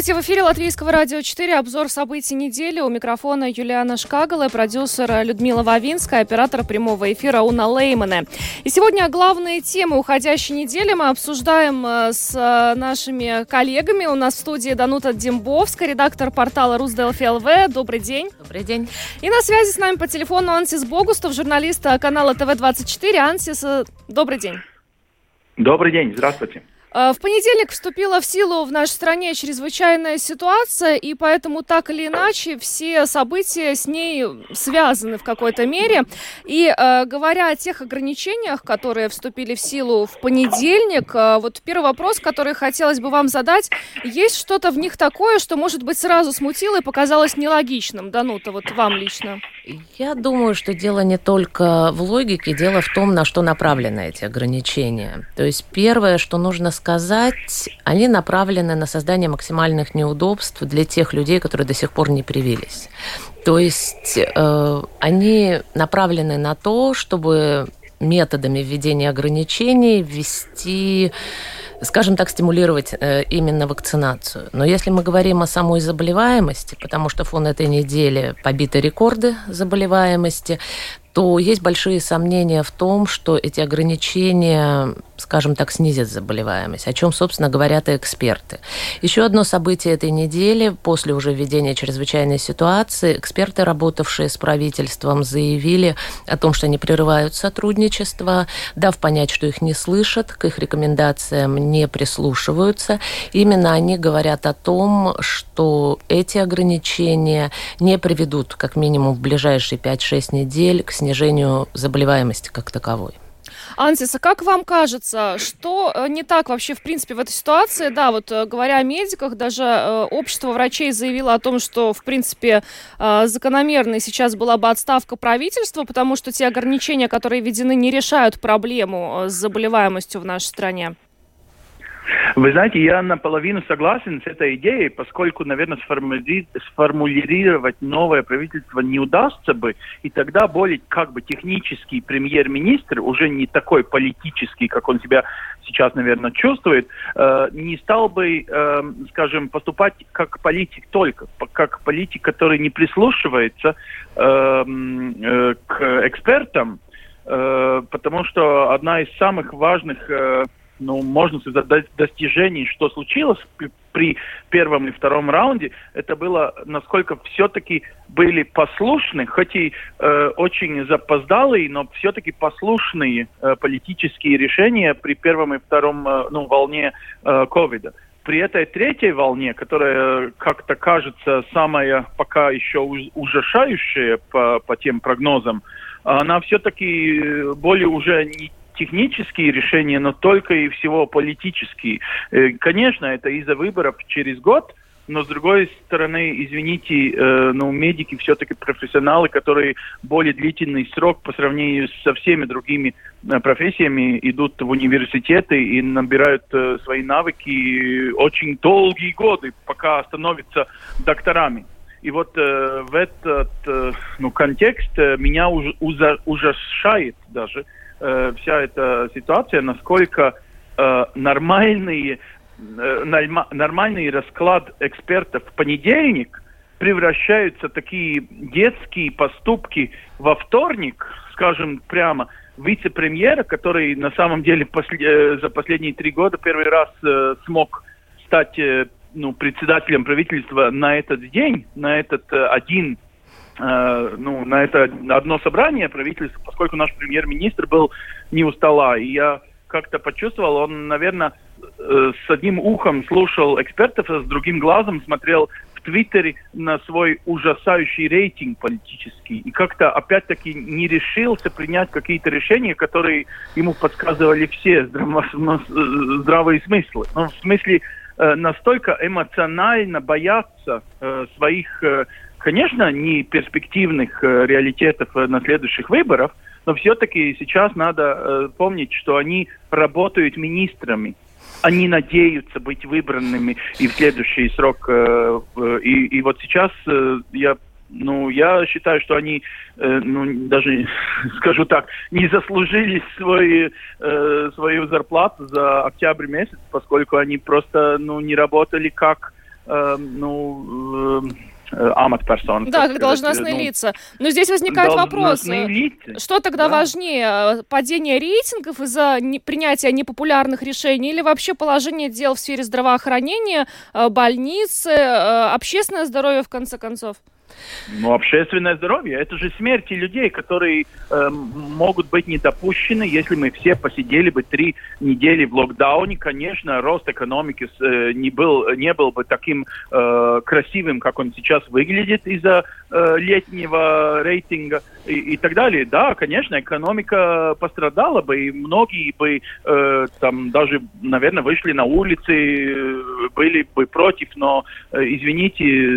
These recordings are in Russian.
Здравствуйте, в эфире Латвийского радио 4, обзор событий недели. У микрофона Юлиана Шкагала, продюсер Людмила Вавинская, оператор прямого эфира Уна Леймана. И сегодня главные темы уходящей недели мы обсуждаем э, с э, нашими коллегами. У нас в студии Данута Дембовская, редактор портала Русделфи ЛВ. Добрый день. Добрый день. И на связи с нами по телефону Ансис Богустов, журналист канала ТВ-24. Ансис, э, добрый день. Добрый день, здравствуйте. Э, в понедельник вступила в силу в нашей стране чрезвычайная ситуация, и поэтому так или иначе все события с ней связаны в какой-то мере. И э, говоря о тех ограничениях, которые вступили в силу в понедельник, э, вот первый вопрос, который хотелось бы вам задать, есть что-то в них такое, что, может быть, сразу смутило и показалось нелогичным? Данута, вот вам лично. Я думаю, что дело не только в логике, дело в том, на что направлены эти ограничения. То есть первое, что нужно сказать, они направлены на создание максимальных неудобств для тех людей, которые до сих пор не привились. То есть э, они направлены на то, чтобы методами введения ограничений ввести скажем так, стимулировать э, именно вакцинацию. Но если мы говорим о самой заболеваемости, потому что фон этой недели побиты рекорды заболеваемости, то есть большие сомнения в том, что эти ограничения, скажем так, снизят заболеваемость, о чем, собственно, говорят и эксперты. Еще одно событие этой недели, после уже введения чрезвычайной ситуации, эксперты, работавшие с правительством, заявили о том, что они прерывают сотрудничество, дав понять, что их не слышат, к их рекомендациям не прислушиваются. Именно они говорят о том, что эти ограничения не приведут, как минимум, в ближайшие 5-6 недель к снижению заболеваемости как таковой. Ансис, а как вам кажется, что э, не так вообще, в принципе, в этой ситуации? Да, вот э, говоря о медиках, даже э, общество врачей заявило о том, что, в принципе, закономерной сейчас была бы отставка правительства, потому что те ограничения, которые введены, не решают проблему с заболеваемостью в нашей стране. Вы знаете, я наполовину согласен с этой идеей, поскольку, наверное, сформулировать новое правительство не удастся бы, и тогда более как бы технический премьер-министр, уже не такой политический, как он себя сейчас, наверное, чувствует, э, не стал бы, э, скажем, поступать как политик только, как политик, который не прислушивается э, э, к экспертам, э, потому что одна из самых важных э, ну, можно сказать, достижений, что случилось при первом и втором раунде, это было, насколько все-таки были послушны, хоть и э, очень запоздалые, но все-таки послушные э, политические решения при первом и втором э, ну, волне э, ковида. При этой третьей волне, которая как-то кажется самая пока еще ужасающая по, по тем прогнозам, она все-таки более уже не технические решения, но только и всего политические. Э, конечно, это из-за выборов через год, но с другой стороны, извините, э, ну, медики все-таки профессионалы, которые более длительный срок по сравнению со всеми другими э, профессиями идут в университеты и набирают свои навыки очень долгие годы, пока становятся докторами. И вот э, в этот э, ну, контекст э, меня уж, ужасает даже, вся эта ситуация, насколько э, нормальный, э, нормальный расклад экспертов. В понедельник превращаются такие детские поступки во вторник, скажем прямо, вице-премьера, который на самом деле после, э, за последние три года первый раз э, смог стать э, ну, председателем правительства на этот день, на этот э, один Э, ну, на это одно собрание правительства, поскольку наш премьер-министр был не у стола. И я как-то почувствовал, он, наверное, э, с одним ухом слушал экспертов, а с другим глазом смотрел в Твиттере на свой ужасающий рейтинг политический. И как-то, опять-таки, не решился принять какие-то решения, которые ему подсказывали все здравые смыслы. Ну, в смысле, э, настолько эмоционально бояться своих конечно, не перспективных э, реалитетов э, на следующих выборах, но все-таки сейчас надо э, помнить, что они работают министрами они надеются быть выбранными и в следующий срок. Э, и, и вот сейчас э, я ну, я считаю, что они, э, ну, даже, скажу так, не заслужили свой, э, свою зарплату за октябрь месяц, поскольку они просто, ну, не работали как, э, ну, э, амат-персон. Да, как должностные ну, лица. Но здесь возникает вопрос, э, лица. что тогда да. важнее, падение рейтингов из-за принятия непопулярных решений или вообще положение дел в сфере здравоохранения, э, больницы, общественное здоровье, в конце концов? Ну, общественное здоровье – это же смерти людей, которые э, могут быть не допущены, если мы все посидели бы три недели в локдауне. Конечно, рост экономики э, не, был, не был бы таким э, красивым, как он сейчас выглядит из-за э, летнего рейтинга и, и так далее. Да, конечно, экономика пострадала бы, и многие бы э, там даже, наверное, вышли на улицы, э, были бы против, но, э, извините, э,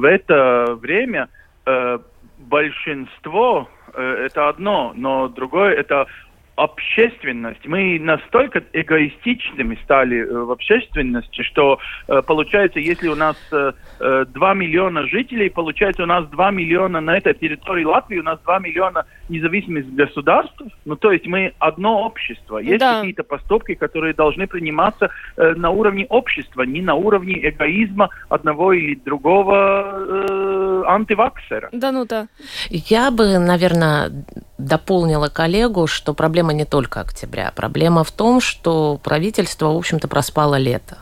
в это время э, большинство э, это одно, но другое это общественность. Мы настолько эгоистичными стали э, в общественности, что э, получается, если у нас э, 2 миллиона жителей, получается у нас 2 миллиона на этой территории Латвии, у нас 2 миллиона независимых государств. Ну, то есть мы одно общество. Есть да. какие-то поступки, которые должны приниматься э, на уровне общества, не на уровне эгоизма одного или другого э, антиваксера. Да, ну да. Я бы, наверное, дополнила коллегу, что проблема не только октября. Проблема в том, что правительство, в общем-то, проспало лето.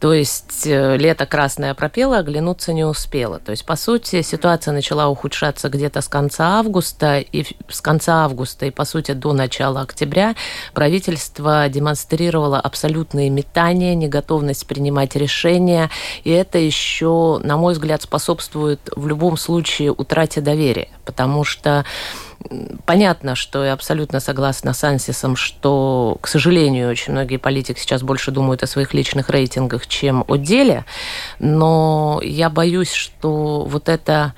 То есть э, лето красное пропело, оглянуться не успело. То есть, по сути, ситуация начала ухудшаться где-то с конца августа, и с конца августа, и, по сути, до начала октября правительство демонстрировало абсолютные метания, неготовность принимать решения, и это еще, на мой взгляд, способствует в любом случае утрате доверия, потому что Понятно, что я абсолютно согласна с Ансисом, что, к сожалению, очень многие политики сейчас больше думают о своих личных рейтингах, чем о деле, но я боюсь, что вот эта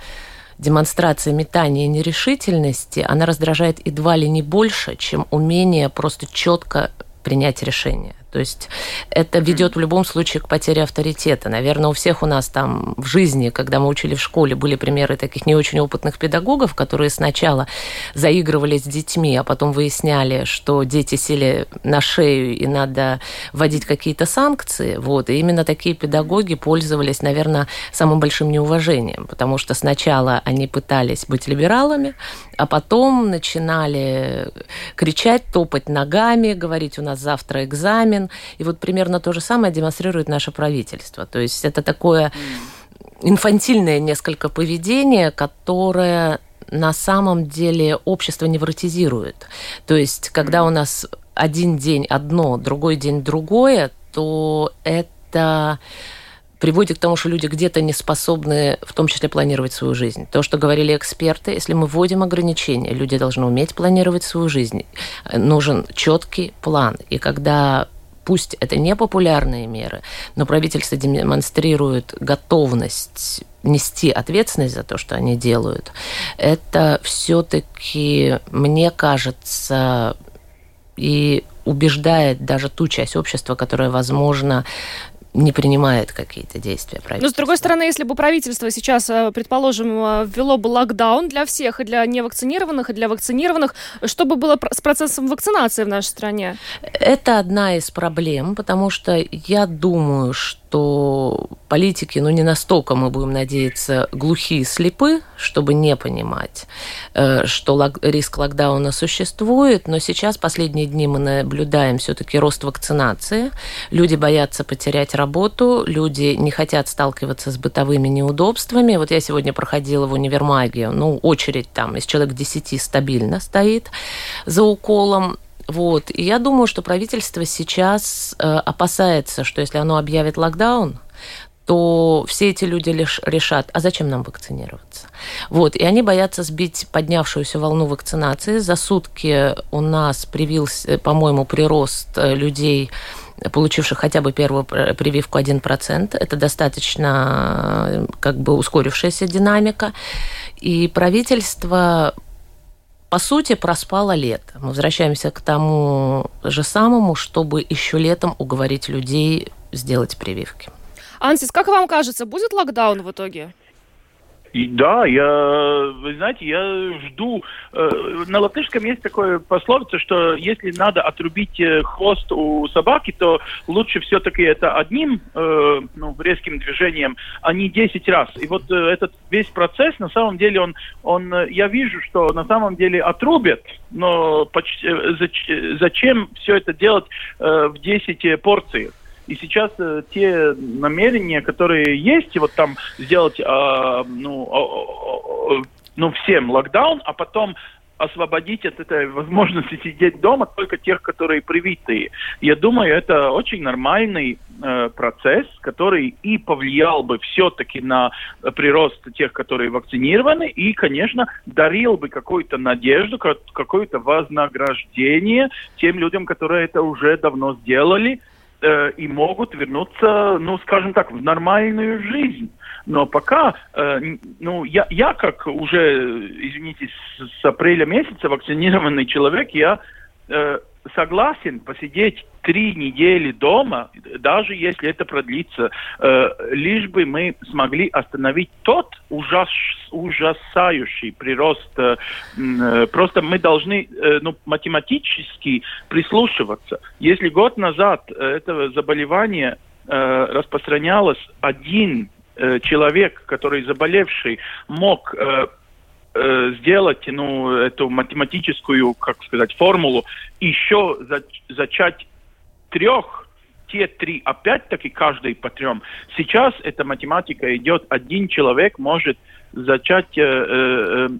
демонстрация метания и нерешительности, она раздражает едва ли не больше, чем умение просто четко принять решение. То есть это ведет в любом случае к потере авторитета. Наверное, у всех у нас там в жизни, когда мы учили в школе, были примеры таких не очень опытных педагогов, которые сначала заигрывали с детьми, а потом выясняли, что дети сели на шею и надо вводить какие-то санкции. Вот. И именно такие педагоги пользовались, наверное, самым большим неуважением, потому что сначала они пытались быть либералами, а потом начинали кричать, топать ногами, говорить, у нас завтра экзамен, стран. И вот примерно то же самое демонстрирует наше правительство. То есть это такое инфантильное несколько поведение, которое на самом деле общество невротизирует. То есть, когда у нас один день одно, другой день другое, то это приводит к тому, что люди где-то не способны в том числе планировать свою жизнь. То, что говорили эксперты, если мы вводим ограничения, люди должны уметь планировать свою жизнь. Нужен четкий план. И когда пусть это не популярные меры, но правительство демонстрирует готовность нести ответственность за то, что они делают, это все-таки, мне кажется, и убеждает даже ту часть общества, которая, возможно, не принимает какие-то действия правительства. Но, с другой стороны, если бы правительство сейчас, э, предположим, э, ввело бы локдаун для всех, и для невакцинированных, и для вакцинированных, что бы было с процессом вакцинации в нашей стране? Это одна из проблем, потому что я думаю, что что политики, ну не настолько, мы будем надеяться, глухие и слепы, чтобы не понимать, э, что риск локдауна существует, но сейчас последние дни мы наблюдаем все-таки рост вакцинации. Люди боятся потерять работу, люди не хотят сталкиваться с бытовыми неудобствами. Вот я сегодня проходила в универмаге, ну, очередь там из человек 10 стабильно стоит за уколом. Вот. И я думаю, что правительство сейчас э, опасается, что если оно объявит локдаун, то все эти люди лишь решат, а зачем нам вакцинироваться? Вот, и они боятся сбить поднявшуюся волну вакцинации. За сутки у нас привился, по-моему, прирост э, людей, получивших хотя бы первую прививку 1%. Это достаточно э, как бы ускорившаяся динамика. И правительство по сути, проспало лето. Мы возвращаемся к тому же самому, чтобы еще летом уговорить людей сделать прививки. Ансис, как вам кажется, будет локдаун в итоге? И да, я, вы знаете, я жду. Э, на латышском есть такое пословица, что если надо отрубить э, хвост у собаки, то лучше все-таки это одним э, ну, резким движением, а не 10 раз. И вот этот весь процесс, на самом деле, он, он, я вижу, что на самом деле отрубят, но почти, зачем все это делать в 10 порций? И сейчас э, те намерения, которые есть, вот там сделать, э, ну, э, ну, всем локдаун, а потом освободить от этой возможности сидеть дома только тех, которые привитые. Я думаю, это очень нормальный э, процесс, который и повлиял бы все-таки на прирост тех, которые вакцинированы, и, конечно, дарил бы какую-то надежду, какое-то вознаграждение тем людям, которые это уже давно сделали, э, и могут вернуться, ну, скажем так, в нормальную жизнь. Но пока, э, ну, я, я как уже, извините, с, с апреля месяца вакцинированный человек, я э, согласен посидеть три недели дома, даже если это продлится, э, лишь бы мы смогли остановить тот ужас, ужасающий прирост. Э, э, просто мы должны э, ну, математически прислушиваться. Если год назад это заболевание э, распространялось один э, человек, который заболевший, мог э, сделать ну, эту математическую, как сказать, формулу, еще за, зачать трех, те три, опять-таки каждый по трем. Сейчас эта математика идет, один человек может зачать э, э, э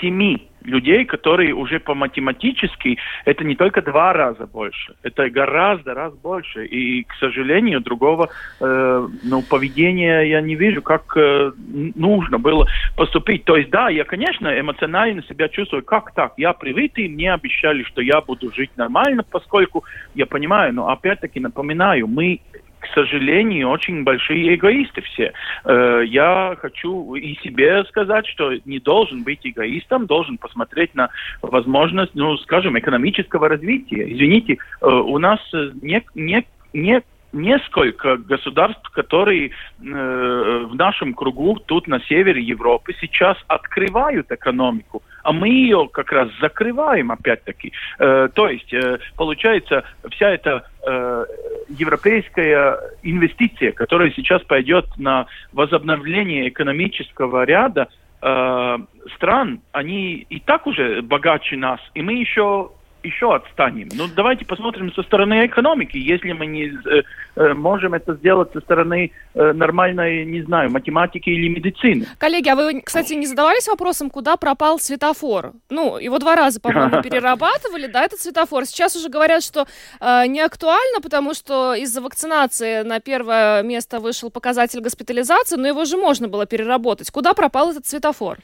семи людей, которые уже по математически, это не только два раза больше, это гораздо раз больше. И, к сожалению, другого э, ну, поведения я не вижу, как э, нужно было поступить. То есть, да, я, конечно, эмоционально себя чувствую, как так? Я привитый, мне обещали, что я буду жить нормально, поскольку я понимаю, но опять-таки напоминаю, мы к сожалению, очень большие эгоисты все. Э, я хочу и себе сказать, что не должен быть эгоистом, должен посмотреть на возможность, ну, скажем, экономического развития. Извините, э, у нас не, не, не несколько государств, которые э, в нашем кругу тут на севере Европы сейчас открывают экономику, а мы ее как раз закрываем опять-таки. Э, то есть э, получается вся эта э, европейская инвестиция, которая сейчас пойдет на возобновление экономического ряда э, стран, они и так уже богаче нас, и мы еще еще отстанем. Ну, давайте посмотрим со стороны экономики. Если мы не э, э, можем это сделать со стороны э, нормальной, не знаю, математики или медицины. Коллеги, а вы, кстати, не задавались вопросом, куда пропал светофор? Ну, его два раза, по-моему, перерабатывали, да, этот светофор. Сейчас уже говорят, что э, не актуально, потому что из-за вакцинации на первое место вышел показатель госпитализации, но его же можно было переработать. Куда пропал этот светофор?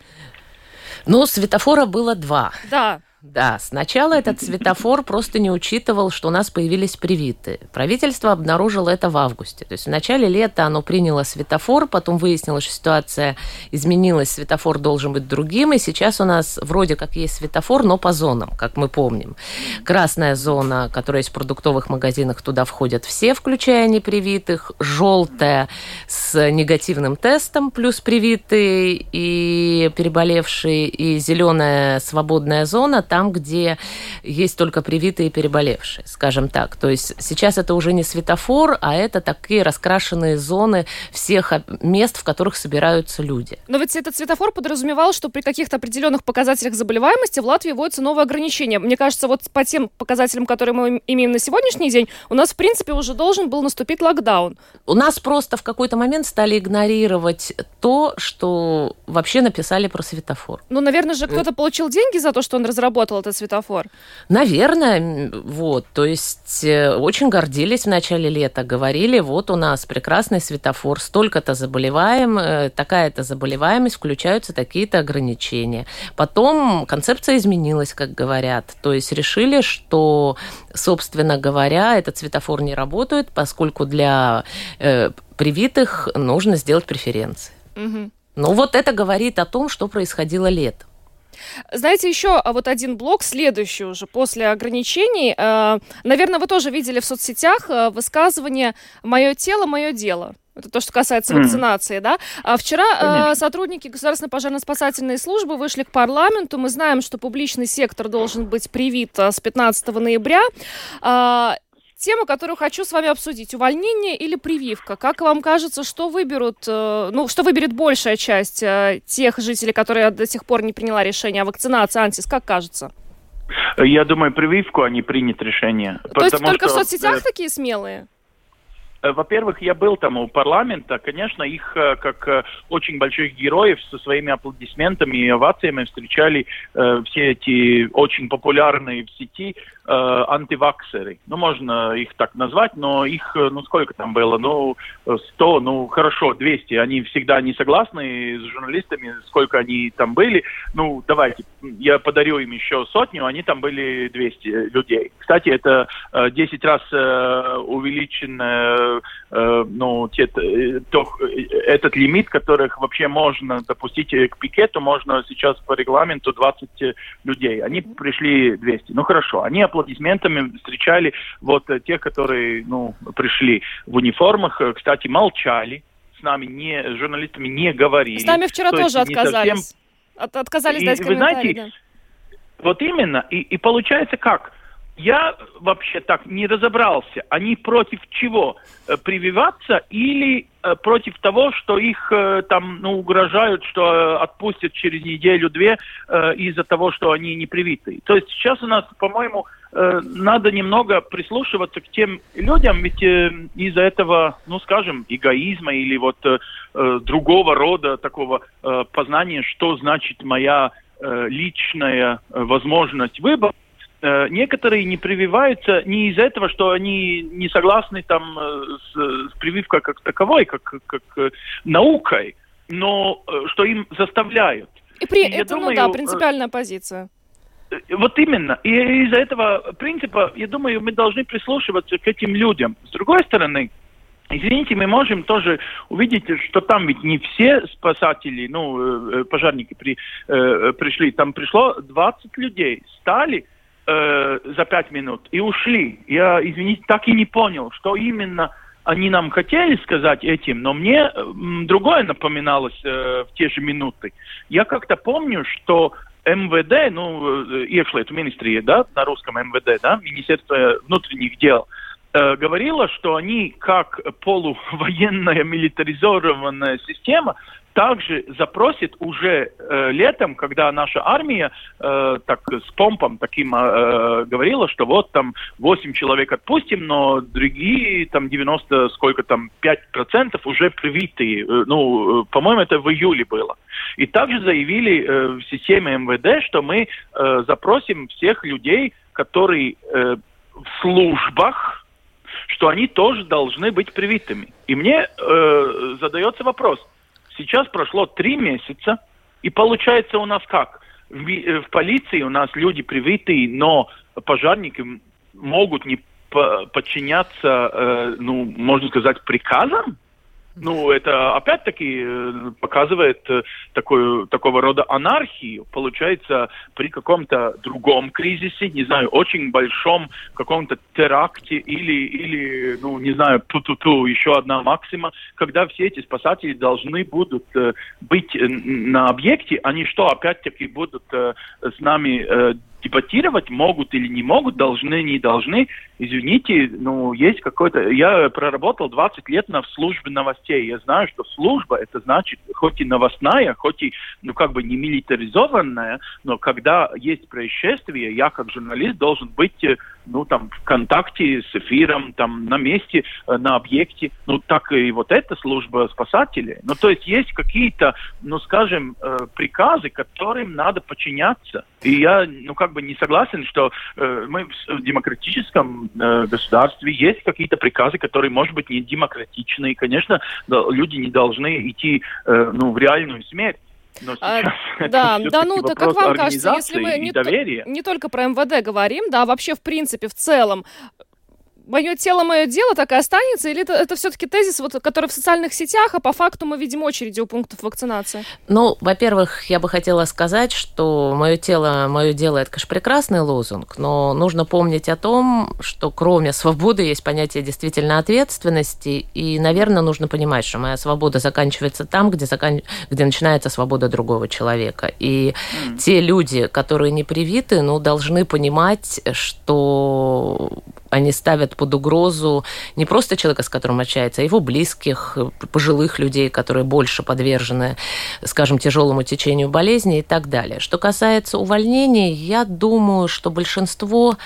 Ну, светофора было два. Да. Да, сначала этот светофор просто не учитывал, что у нас появились привиты. Правительство обнаружило это в августе. То есть в начале лета оно приняло светофор, потом выяснилось, что ситуация изменилась, светофор должен быть другим, и сейчас у нас вроде как есть светофор, но по зонам, как мы помним. Красная зона, которая есть в продуктовых магазинах, туда входят все, включая непривитых. Желтая с негативным тестом, плюс привитые и переболевшие, и зеленая свободная зона – там, где есть только привитые и переболевшие, скажем так. То есть сейчас это уже не светофор, а это такие раскрашенные зоны всех мест, в которых собираются люди. Но ведь этот светофор подразумевал, что при каких-то определенных показателях заболеваемости в Латвии вводятся новые ограничения. Мне кажется, вот по тем показателям, которые мы имеем на сегодняшний день, у нас, в принципе, уже должен был наступить локдаун. У нас просто в какой-то момент стали игнорировать то, что вообще написали про светофор. Ну, наверное же, кто-то получил деньги за то, что он разработал работал этот светофор? Наверное, вот. То есть э, очень гордились в начале лета, говорили, вот у нас прекрасный светофор, столько-то заболеваем, э, такая-то заболеваемость, включаются такие-то ограничения. Потом концепция изменилась, как говорят. То есть решили, что, собственно говоря, этот светофор не работает, поскольку для э, привитых нужно сделать преференции. Угу. Ну вот это говорит о том, что происходило летом. Знаете, еще вот один блок, следующий уже, после ограничений. Э, наверное, вы тоже видели в соцсетях э, высказывание «Мое тело, мое дело». Это то, что касается вакцинации, mm. да. А вчера э, сотрудники Государственной пожарно-спасательной службы вышли к парламенту. Мы знаем, что публичный сектор должен быть привит с 15 ноября. Э, тема, которую хочу с вами обсудить. Увольнение или прививка? Как вам кажется, что выберут, э, ну, что выберет большая часть э, тех жителей, которые до сих пор не приняла решение о вакцинации? Антис, как кажется? Я думаю, прививку, а не принят решение. То есть только что, в соцсетях э, такие смелые? Во-первых, я был там у парламента, конечно, их как очень больших героев со своими аплодисментами и овациями встречали э, все эти очень популярные в сети антиваксеры. Ну, можно их так назвать, но их, ну, сколько там было? Ну, 100, ну, хорошо, 200. Они всегда не согласны с журналистами, сколько они там были. Ну, давайте, я подарю им еще сотню, они там были 200 людей. Кстати, это э, 10 раз э, увеличен э, ну, те, то, этот лимит, которых вообще можно допустить к пикету, можно сейчас по регламенту 20 людей. Они пришли 200. Ну хорошо, они аплодисментами встречали вот тех, которые ну, пришли в униформах, кстати, молчали, с нами не, с журналистами не говорили. С нами вчера то тоже отказались. Совсем... От, отказались и, дать вы знаете, да. вот именно, и, и получается как? Я вообще так не разобрался, они против чего? Э, прививаться или э, против того, что их э, там ну, угрожают, что отпустят через неделю-две из-за того, что они не привиты? То есть сейчас у нас, по-моему, надо немного прислушиваться к тем людям, ведь из-за этого, ну, скажем, эгоизма или вот другого рода такого познания, что значит моя личная возможность выбора, некоторые не прививаются не из-за этого, что они не согласны там э, с, с прививкой как таковой, как, как э, наукой, но что им заставляют. И при этом, думаю, ну да, принципиальная позиция. Вот именно. И из-за этого принципа, я думаю, мы должны прислушиваться к этим людям. С другой стороны, Извините, мы можем тоже увидеть, что там ведь не все спасатели, ну, пожарники при, э, пришли. Там пришло 20 людей, стали э, за пять минут и ушли. Я, извините, так и не понял, что именно они нам хотели сказать этим, но мне э, другое напоминалось э, в те же минуты. Я как-то помню, что МВД, ну, э, иekšlietu министрия, да, на русском МВД, да, Министерство внутренних дел, э, говорила, что они как полувоенная милитаризованная система также запросит уже э, летом, когда наша армия э, так с помпом таким э, говорила, что вот там 8 человек отпустим, но другие там 90, сколько там, 5% уже привитые. Э, ну, э, по-моему, это в июле было. И также заявили э, в системе МВД, что мы э, запросим всех людей, которые э, в службах, что они тоже должны быть привитыми. И мне э, задается вопрос – Сейчас прошло три месяца, и получается у нас как? В, э, в полиции у нас люди привитые, но пожарники могут не подчиняться, э, ну, можно сказать, приказам? Ну, это опять-таки э, показывает э, такую, такого рода анархию. Получается, при каком-то другом кризисе, не знаю, очень большом каком-то теракте или, или ну, не знаю, ту-ту-ту, еще одна максима, когда все эти спасатели должны будут э, быть на объекте, они что, опять-таки будут с нами дебатировать, могут или не могут, должны, не должны. Извините, ну, есть какой-то... Я проработал 20 лет на службе новостей. Я знаю, что служба, это значит, хоть и новостная, хоть и, ну, как бы не милитаризованная, но когда есть происшествие, я как журналист должен быть ну, там, в контакте с эфиром, там, на месте, э, на объекте. Ну, так и вот эта служба спасателей. Ну, то есть есть какие-то, ну, скажем, э, приказы, которым надо подчиняться. И я, ну, как бы не согласен, что э, мы в демократическом государстве есть какие-то приказы, которые, может быть, не демократичны. И, конечно, люди не должны идти, ну, в реальную смерть. Но а, да, да, ну так как вам кажется, если мы не, не только про МВД говорим, да, вообще в принципе в целом мое тело, мое дело так и останется? Или это, это все-таки тезис, вот, который в социальных сетях, а по факту мы видим очереди у пунктов вакцинации? Ну, во-первых, я бы хотела сказать, что мое тело, мое дело, это, конечно, прекрасный лозунг, но нужно помнить о том, что кроме свободы есть понятие действительно ответственности, и, наверное, нужно понимать, что моя свобода заканчивается там, где, закан... где начинается свобода другого человека. И mm. те люди, которые не привиты, ну, должны понимать, что они ставят под угрозу не просто человека, с которым общается, а его близких, пожилых людей, которые больше подвержены, скажем, тяжелому течению болезни и так далее. Что касается увольнений, я думаю, что большинство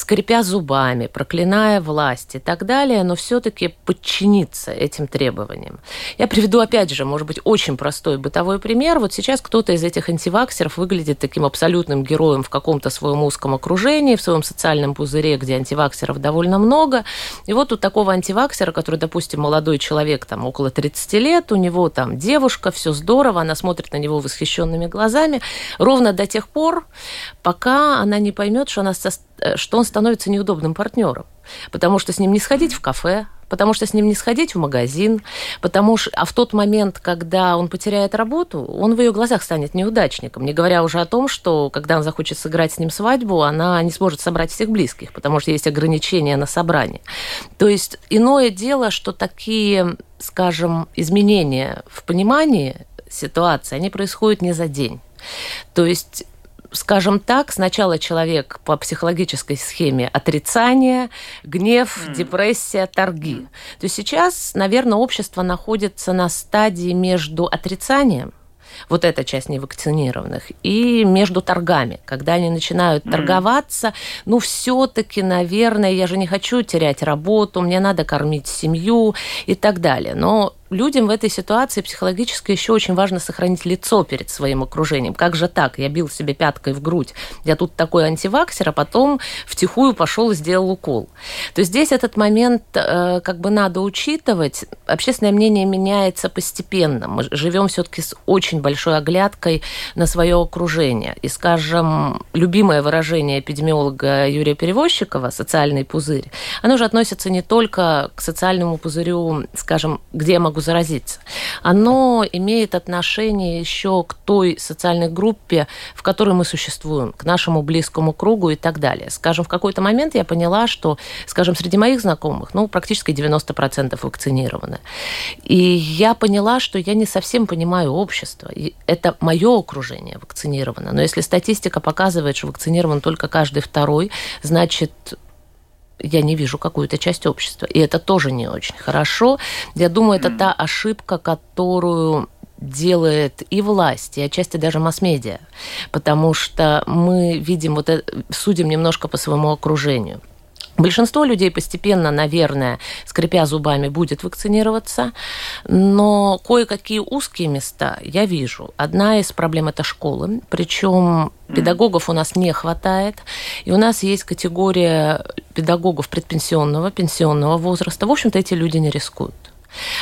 скрипя зубами, проклиная власть и так далее, но все-таки подчиниться этим требованиям. Я приведу, опять же, может быть, очень простой бытовой пример. Вот сейчас кто-то из этих антиваксеров выглядит таким абсолютным героем в каком-то своем узком окружении, в своем социальном пузыре, где антиваксеров довольно много. И вот у такого антиваксера, который, допустим, молодой человек, там, около 30 лет, у него там девушка, все здорово, она смотрит на него восхищенными глазами, ровно до тех пор, пока она не поймет, что она Э, что он становится неудобным партнером. Потому что с ним не сходить в кафе, потому что с ним не сходить в магазин, потому что, а в тот момент, когда он потеряет работу, он в ее глазах станет неудачником, не говоря уже о том, что когда он захочет сыграть с ним свадьбу, она не сможет собрать всех близких, потому что есть ограничения на собрание. То есть иное дело, что такие, скажем, изменения в понимании ситуации, они происходят не за день. То есть скажем так, сначала человек по психологической схеме отрицание, гнев, mm. депрессия, торги. Mm. То есть сейчас, наверное, общество находится на стадии между отрицанием вот эта часть невакцинированных, и между торгами, когда они начинают mm-hmm. торговаться, ну, все-таки, наверное, я же не хочу терять работу, мне надо кормить семью и так далее. Но людям в этой ситуации психологически еще очень важно сохранить лицо перед своим окружением. Как же так? Я бил себе пяткой в грудь. Я тут такой антиваксер, а потом втихую пошел и сделал укол. То есть здесь этот момент э, как бы надо учитывать. Общественное мнение меняется постепенно. Мы живем все-таки с очень большой оглядкой на свое окружение. И, скажем, любимое выражение эпидемиолога Юрия Перевозчикова «социальный пузырь», оно же относится не только к социальному пузырю, скажем, где я могу могу заразиться. Оно имеет отношение еще к той социальной группе, в которой мы существуем, к нашему близкому кругу и так далее. Скажем, в какой-то момент я поняла, что, скажем, среди моих знакомых, ну, практически 90% вакцинированы. И я поняла, что я не совсем понимаю общество. И это мое окружение вакцинировано. Но если статистика показывает, что вакцинирован только каждый второй, значит, я не вижу какую-то часть общества. И это тоже не очень хорошо. Я думаю, это та ошибка, которую делает и власть, и отчасти даже масс-медиа, потому что мы видим вот это, судим немножко по своему окружению. Большинство людей постепенно, наверное, скрипя зубами, будет вакцинироваться, но кое-какие узкие места я вижу. Одна из проблем – это школы, причем педагогов у нас не хватает, и у нас есть категория педагогов предпенсионного, пенсионного возраста. В общем-то, эти люди не рискуют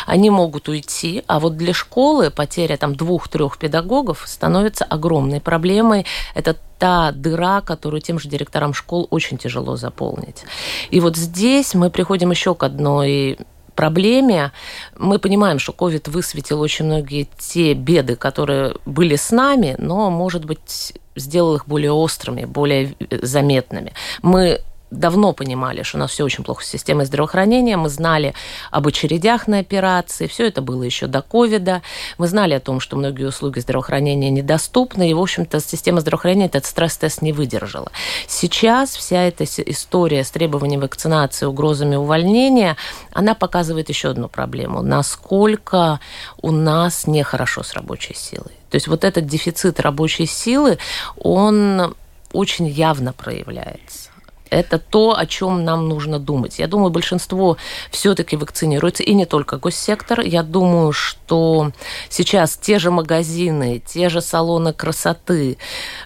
они могут уйти, а вот для школы потеря там двух-трех педагогов становится огромной проблемой. Это та дыра, которую тем же директорам школ очень тяжело заполнить. И вот здесь мы приходим еще к одной проблеме. Мы понимаем, что COVID высветил очень многие те беды, которые были с нами, но, может быть, сделал их более острыми, более заметными. Мы давно понимали, что у нас все очень плохо с системой здравоохранения. Мы знали об очередях на операции. Все это было еще до ковида. Мы знали о том, что многие услуги здравоохранения недоступны. И, в общем-то, система здравоохранения этот стресс-тест не выдержала. Сейчас вся эта история с требованием вакцинации, угрозами увольнения, она показывает еще одну проблему. Насколько у нас нехорошо с рабочей силой. То есть вот этот дефицит рабочей силы, он очень явно проявляется это то, о чем нам нужно думать. Я думаю, большинство все-таки вакцинируется, и не только госсектор. Я думаю, что сейчас те же магазины, те же салоны красоты,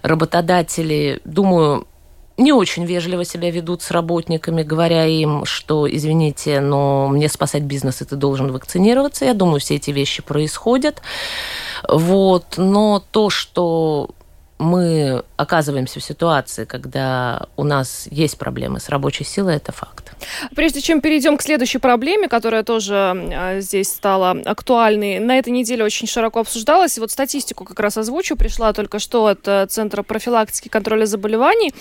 работодатели, думаю, не очень вежливо себя ведут с работниками, говоря им, что, извините, но мне спасать бизнес, и ты должен вакцинироваться. Я думаю, все эти вещи происходят. Вот. Но то, что мы оказываемся в ситуации, когда у нас есть проблемы с рабочей силой, это факт. Прежде чем перейдем к следующей проблеме, которая тоже а, здесь стала актуальной, на этой неделе очень широко обсуждалась. И вот статистику как раз озвучу. Пришла только что от э, Центра профилактики и контроля заболеваний.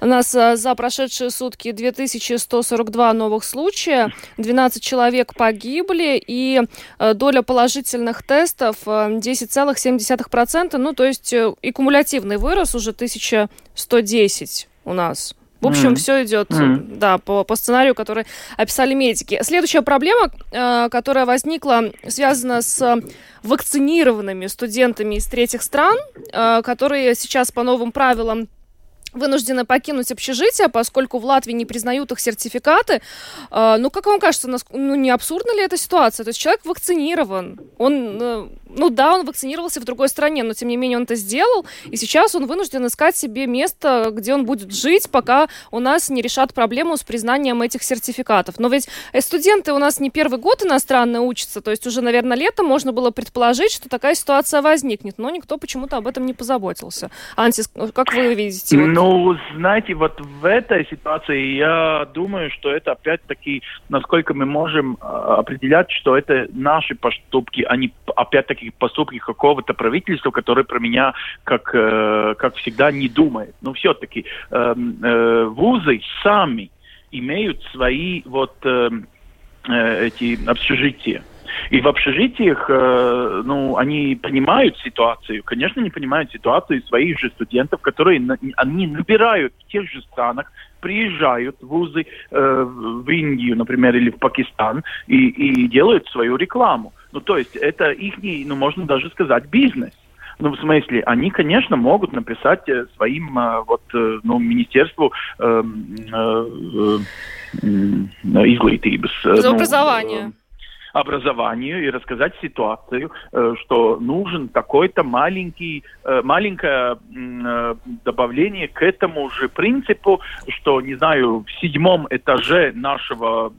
У нас э, за прошедшие сутки 2142 новых случая, 12 человек погибли, и э, доля положительных тестов 10,7%. Ну, то есть и кумулятивный вырос уже 1110 у нас. В общем, mm. все идет, mm. да, по, по сценарию, который описали медики. Следующая проблема, э, которая возникла, связана с вакцинированными студентами из третьих стран, э, которые сейчас по новым правилам вынуждены покинуть общежитие, поскольку в Латвии не признают их сертификаты. Э, ну, как вам кажется, ну, не абсурдна ли эта ситуация? То есть человек вакцинирован, он, э, ну да, он вакцинировался в другой стране, но тем не менее он это сделал, и сейчас он вынужден искать себе место, где он будет жить, пока у нас не решат проблему с признанием этих сертификатов. Но ведь э, студенты у нас не первый год иностранно учатся, то есть уже, наверное, летом можно было предположить, что такая ситуация возникнет, но никто почему-то об этом не позаботился. Антис, как вы видите? Вот... Ну, знаете, вот в этой ситуации я думаю, что это опять-таки, насколько мы можем а, определять, что это наши поступки, а не опять-таки поступки какого-то правительства, которое про меня, как, э, как всегда, не думает. Но все-таки э, э, вузы сами имеют свои вот э, э эти общежития. И в общежитиях, э, ну, они понимают ситуацию, конечно, не понимают ситуацию своих же студентов, которые на, они набирают в тех же странах, приезжают в вузы э, в Индию, например, или в Пакистан и, и делают свою рекламу. Ну, то есть это их, ну, можно даже сказать, бизнес. Ну, в смысле, они, конечно, могут написать э, своим вот, ну, министерству э, э, э, изглитības. За образование. Ну, образованию и рассказать ситуацию, э, что нужен какой-то маленький, э, маленькое э, добавление к этому же принципу, что, не знаю, в седьмом этаже нашего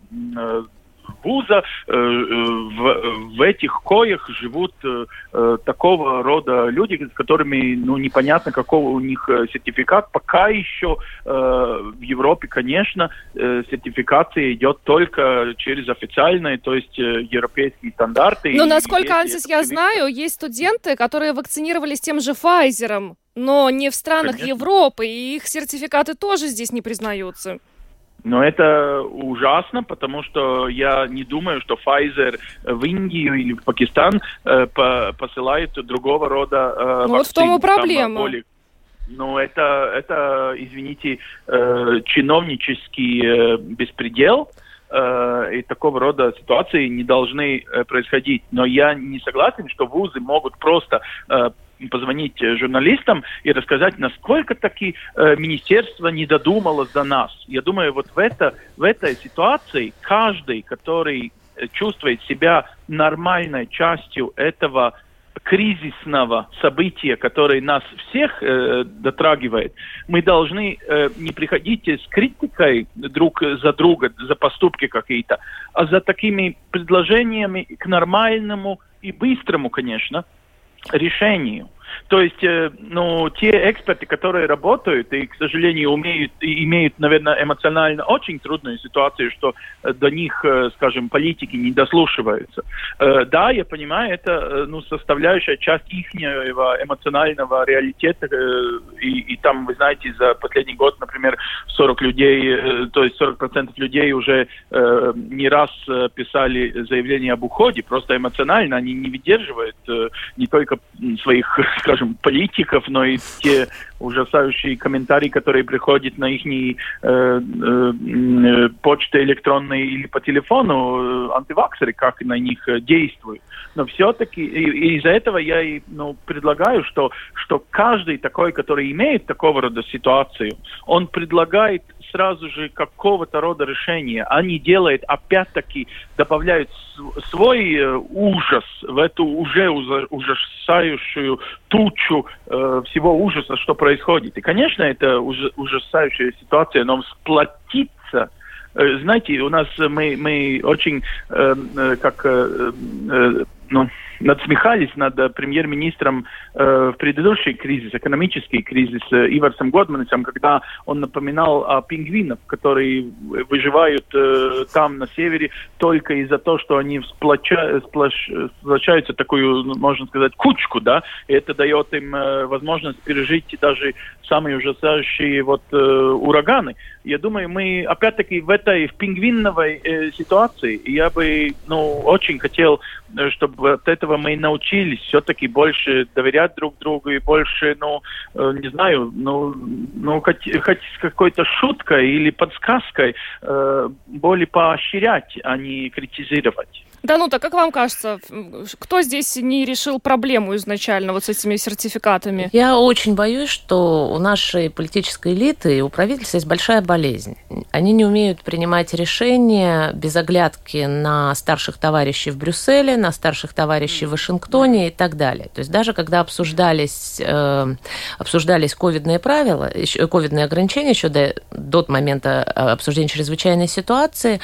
вуза э, э, в, в этих коях живут э, такого рода люди, с которыми ну, непонятно, какого у них сертификат. Пока еще в Европе, конечно, сертификация идет только через официальные, то есть европейские стандарты. Но, насколько, Ансис, я знаю, есть студенты, которые вакцинировались тем же Pfizer, но не в странах Конечно. Европы, и их сертификаты тоже здесь не признаются. Но это ужасно, потому что я не думаю, что Pfizer в Индию или в Пакистан э, по посылает другого рода э, ну, Вот в том и проблема. Более... Ну, это, это, извините, э, чиновнический э, беспредел, э, и такого рода ситуации не должны э, происходить. Но я не согласен, что вузы могут просто э, позвонить э, журналистам и рассказать, насколько таки э, министерство не додумалось до нас. Я думаю, вот в, это, в этой ситуации каждый, который э, чувствует себя нормальной частью этого кризисного события, которое нас всех э, дотрагивает, мы должны э, не приходить с критикой друг за друга за поступки какие-то, а за такими предложениями к нормальному и быстрому, конечно, решению. То есть, э, ну, те эксперты, которые работают и, к сожалению, умеют, имеют, наверное, эмоционально очень трудную ситуацию, что э, до них, э, скажем, политики не дослушиваются. Да, я понимаю, это, ну, составляющая часть их эмоционального реалитета. И, и там, вы знаете, за последний год, например, 40 людей, то есть 40% людей уже не раз писали заявление об уходе, просто эмоционально они не выдерживают не только своих скажем, политиков, но и те ужасающие комментарии, которые приходят на их э, э, почты электронные или по телефону, э, антиваксеры, как на них э, действуют. Но все-таки из-за этого я и ну, предлагаю, что, что каждый такой, который имеет такого рода ситуацию, он предлагает сразу же какого-то рода решения, а не делает, опять-таки, добавляют свой э, ужас в эту уже ужасающую тучу э, всего ужаса, что происходит. И, конечно, это ужасающая ситуация, но сплотиться э, знаете, у нас мы, мы очень, э, э как, э, э, ну, надсмехались над э, премьер-министром э, в предыдущий кризис, экономический кризис э, Иварсом Годманисом, когда он напоминал о пингвинах, которые выживают э, там, на севере, только из-за того, что они сплоча, сплош, сплочаются такую, ну, можно сказать, кучку, да, и это дает им э, возможность пережить даже самые ужасающие вот э, ураганы. Я думаю, мы опять-таки в этой в пингвиновой э, ситуации, я бы, ну, очень хотел, э, чтобы от этого мы научились все-таки больше доверять друг другу и больше, ну, э, не знаю, ну, ну хоть, хоть с какой-то шуткой или подсказкой э, более поощрять, а не критизировать. Да, ну так как вам кажется, кто здесь не решил проблему изначально вот с этими сертификатами? Я очень боюсь, что у нашей политической элиты и у правительства есть большая болезнь. Они не умеют принимать решения без оглядки на старших товарищей в Брюсселе, на старших товарищей в Вашингтоне и так далее. То есть даже когда обсуждались, э, обсуждались ковидные правила, ковидные ограничения еще до, до момента э, обсуждения чрезвычайной ситуации,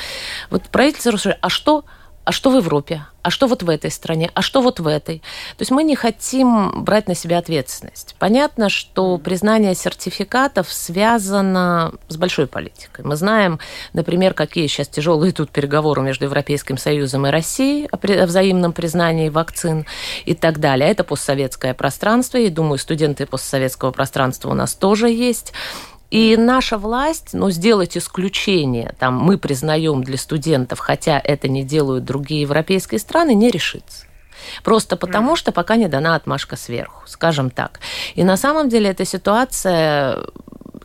вот правительство рассуждает, а что а что в Европе, а что вот в этой стране, а что вот в этой. То есть мы не хотим брать на себя ответственность. Понятно, что признание сертификатов связано с большой политикой. Мы знаем, например, какие сейчас тяжелые тут переговоры между Европейским Союзом и Россией о взаимном признании вакцин и так далее. Это постсоветское пространство, и, думаю, студенты постсоветского пространства у нас тоже есть. И наша власть, ну, сделать исключение, там, мы признаем для студентов, хотя это не делают другие европейские страны, не решится. Просто потому, что пока не дана отмашка сверху, скажем так. И на самом деле эта ситуация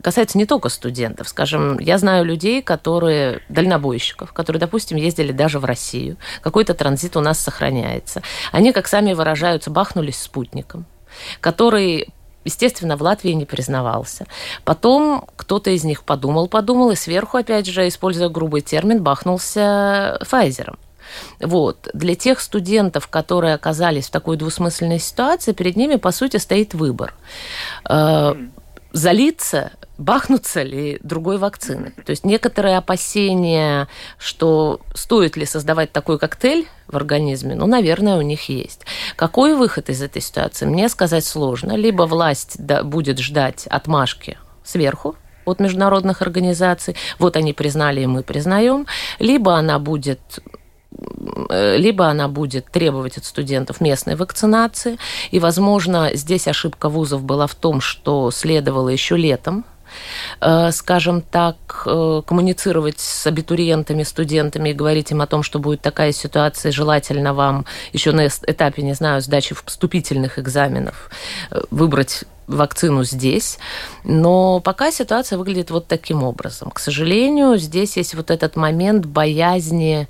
касается не только студентов. Скажем, я знаю людей, которые, дальнобойщиков, которые, допустим, ездили даже в Россию. Какой-то транзит у нас сохраняется. Они, как сами выражаются, бахнулись спутником который естественно, в Латвии не признавался. Потом кто-то из них подумал, подумал, и сверху, опять же, используя грубый термин, бахнулся Файзером. Вот. Для тех студентов, которые оказались в такой двусмысленной ситуации, перед ними, по сути, стоит выбор. Э, залиться бахнутся ли другой вакцины. То есть некоторые опасения, что стоит ли создавать такой коктейль в организме, ну, наверное, у них есть. Какой выход из этой ситуации, мне сказать сложно. Либо власть будет ждать отмашки сверху, от международных организаций, вот они признали, и мы признаем, либо она будет либо она будет требовать от студентов местной вакцинации, и, возможно, здесь ошибка вузов была в том, что следовало еще летом э, скажем так, э, коммуницировать с абитуриентами, студентами и говорить им о том, что будет такая ситуация, желательно вам еще на этапе, не знаю, сдачи вступительных экзаменов выбрать вакцину здесь. Но пока ситуация выглядит вот таким образом. К сожалению, здесь есть вот этот момент боязни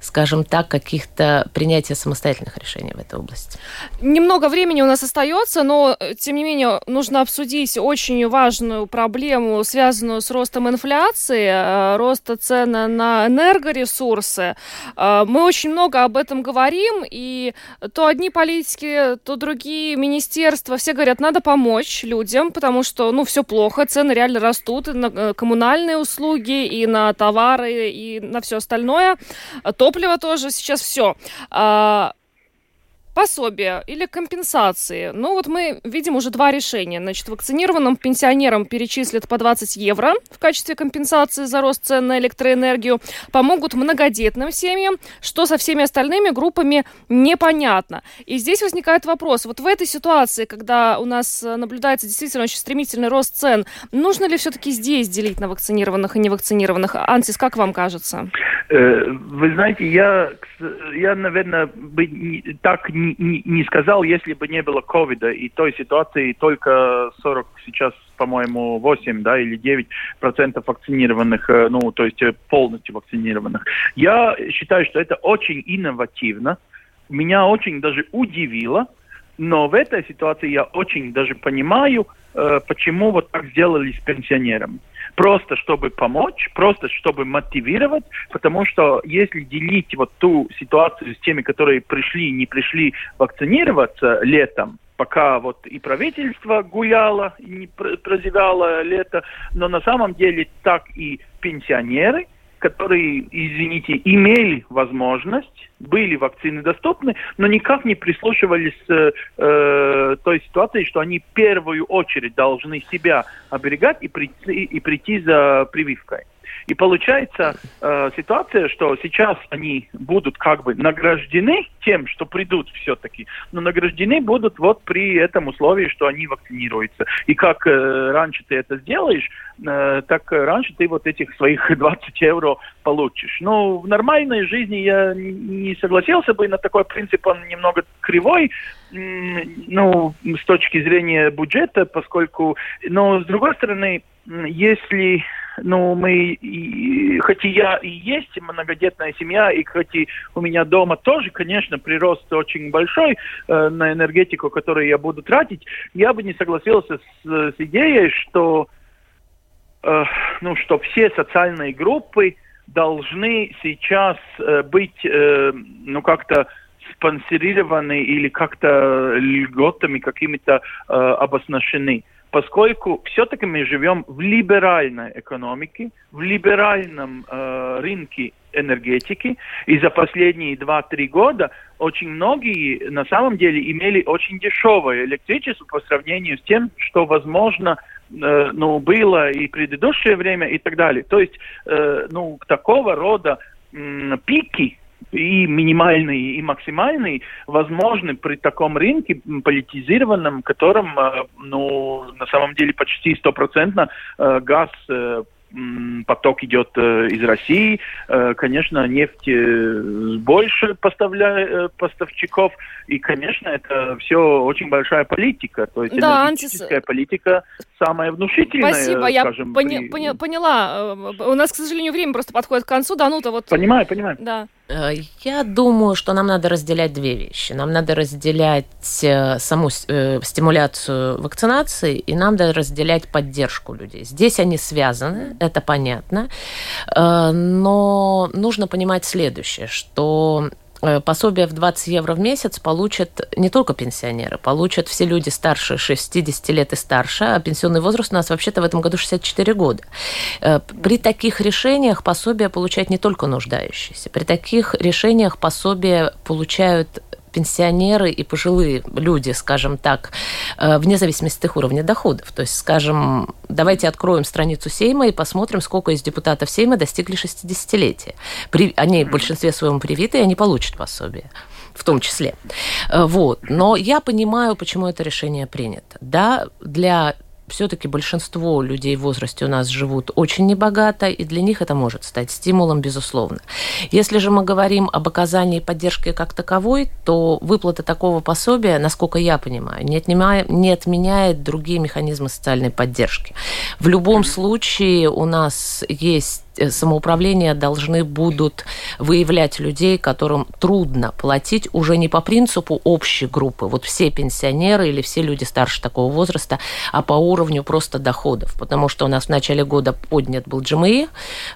скажем так, каких-то принятия самостоятельных решений в этой области. Немного времени у нас остается, но, э, тем не менее, нужно обсудить очень важную проблему, связанную с ростом инфляции, э, роста цен на энергоресурсы. Э, мы очень много об этом говорим, и то одни политики, то другие министерства, все говорят, надо помочь людям, потому что, ну, все плохо, цены реально растут и на коммунальные услуги, и на товары, и на все остальное. То топливо тоже сейчас все. А, пособия или компенсации. Ну вот мы видим уже два решения. Значит, вакцинированным пенсионерам перечислят по 20 евро в качестве компенсации за рост цен на электроэнергию. Помогут многодетным семьям, что со всеми остальными группами непонятно. И здесь возникает вопрос. Вот в этой ситуации, когда у нас наблюдается действительно очень стремительный рост цен, нужно ли все-таки здесь делить на вакцинированных и невакцинированных? Антис, как вам кажется? Э, вы знаете, я, я наверное, бы так не, не, сказал, если бы не было ковида и той ситуации только 40 сейчас, по-моему, 8 да, или 9 процентов вакцинированных, э, ну, то есть э, полностью вакцинированных. Я считаю, что это очень инновативно. Меня очень даже удивило, но в этой ситуации я очень даже понимаю, почему вот так сделали с пенсионерами просто чтобы помочь, просто чтобы мотивировать, потому что если делить вот ту ситуацию с теми, которые пришли и не пришли вакцинироваться летом, пока вот и правительство гуляло, и не прозевало лето, но на самом деле так и пенсионеры, которые, извините, имели возможность, были вакцины доступны, но никак не прислушивались э, э, той ситуации, что они в первую очередь должны себя оберегать и прийти, и прийти за прививкой. И получается э, ситуация, что сейчас они будут как бы награждены тем, что придут все-таки, но награждены будут вот при этом условии, что они вакцинируются. И как э, раньше ты это сделаешь, э, так раньше ты вот этих своих 20 евро получишь. Но в нормальной жизни я не согласился бы на такой принцип, он немного кривой, ну, с точки зрения бюджета, поскольку, но с другой стороны, если ну, мы, и, хоть и я и есть многодетная семья, и хоть и у меня дома тоже, конечно, прирост очень большой э, на энергетику, которую я буду тратить, я бы не согласился с, с идеей, что, э, ну, что все социальные группы должны сейчас э, быть, э, ну, как-то спонсорированы или как-то льготами какими-то э, обозначены поскольку все-таки мы живем в либеральной экономике, в либеральном э, рынке энергетики, и за последние 2-3 года очень многие на самом деле имели очень дешевое электричество по сравнению с тем, что возможно э, ну, было и в предыдущее время и так далее. То есть э, ну, такого рода э, пики и минимальный, и максимальный возможны при таком рынке политизированном, котором, э, ну, на самом деле почти стопроцентно э, газ э, поток идет из России. Конечно, нефть больше поставля... поставщиков. И, конечно, это все очень большая политика. То есть да, энергетическая антис... политика самая внушительная. Спасибо, я пони... при... пони... поняла. У нас, к сожалению, время просто подходит к концу. Да, ну-то вот... Понимаю, понимаю. Да. Я думаю, что нам надо разделять две вещи. Нам надо разделять саму стимуляцию вакцинации, и нам надо разделять поддержку людей. Здесь они связаны это понятно. Э, но нужно понимать следующее, что э, пособие в 20 евро в месяц получат не только пенсионеры, получат все люди старше 60 лет и старше, а пенсионный возраст у нас вообще-то в этом году 64 года. Э, при таких решениях пособие получают не только нуждающиеся, при таких решениях пособие получают пенсионеры и пожилые люди, скажем так, э, вне зависимости от их уровня доходов. То есть, скажем, давайте откроем страницу Сейма и посмотрим, сколько из депутатов Сейма достигли 60-летия. При... Они в большинстве своем привиты, и они получат пособие в том числе. Э, вот. Но я понимаю, почему это решение принято. Да, для все-таки большинство людей в возрасте у нас живут очень небогато, и для них это может стать стимулом, безусловно. Если же мы говорим об оказании поддержки как таковой, то выплата такого пособия, насколько я понимаю, не, отнимая, не отменяет другие механизмы социальной поддержки. В любом случае у нас есть самоуправления должны будут выявлять людей, которым трудно платить уже не по принципу общей группы, вот все пенсионеры или все люди старше такого возраста, а по уровню просто доходов. Потому что у нас в начале года поднят был GMI,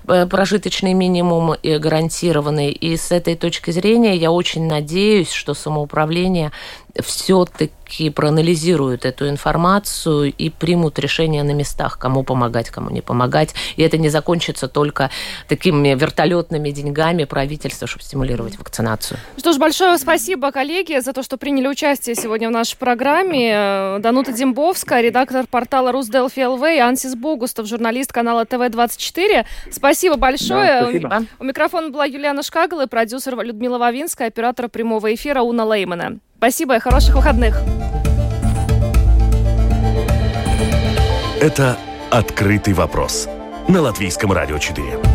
э, прожиточный минимум гарантированный. И с этой точки зрения я очень надеюсь, что самоуправление все-таки проанализируют эту информацию и примут решение на местах, кому помогать, кому не помогать. И это не закончится только такими вертолетными деньгами правительства, чтобы стимулировать вакцинацию. Что ж, большое спасибо, коллеги, за то, что приняли участие сегодня в нашей программе. Данута Дембовская, редактор портала Русделфи ЛВ, и Ансис Богустов, журналист канала ТВ-24. Спасибо большое. Да, спасибо. У микрофона была Юлиана Шкагала, продюсер Людмила Вавинская, оператор прямого эфира Уна Леймана. Спасибо и хороших выходных. Это «Открытый вопрос» на Латвийском радио 4.